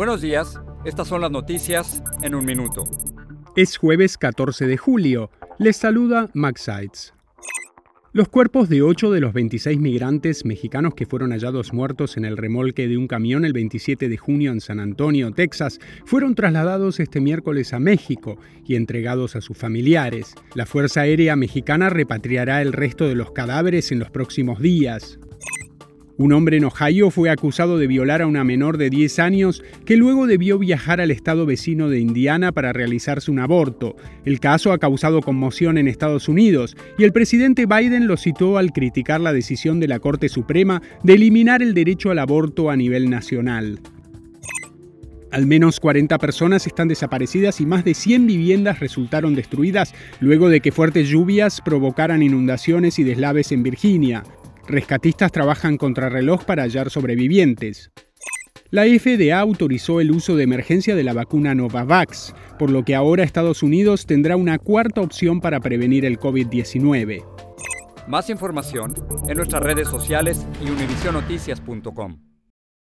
Buenos días, estas son las noticias en un minuto. Es jueves 14 de julio. Les saluda Max Sides. Los cuerpos de 8 de los 26 migrantes mexicanos que fueron hallados muertos en el remolque de un camión el 27 de junio en San Antonio, Texas, fueron trasladados este miércoles a México y entregados a sus familiares. La Fuerza Aérea Mexicana repatriará el resto de los cadáveres en los próximos días. Un hombre en Ohio fue acusado de violar a una menor de 10 años que luego debió viajar al estado vecino de Indiana para realizarse un aborto. El caso ha causado conmoción en Estados Unidos y el presidente Biden lo citó al criticar la decisión de la Corte Suprema de eliminar el derecho al aborto a nivel nacional. Al menos 40 personas están desaparecidas y más de 100 viviendas resultaron destruidas luego de que fuertes lluvias provocaran inundaciones y deslaves en Virginia. Rescatistas trabajan contrarreloj para hallar sobrevivientes. La FDA autorizó el uso de emergencia de la vacuna Novavax, por lo que ahora Estados Unidos tendrá una cuarta opción para prevenir el COVID-19. Más información en nuestras redes sociales y univisionoticias.com.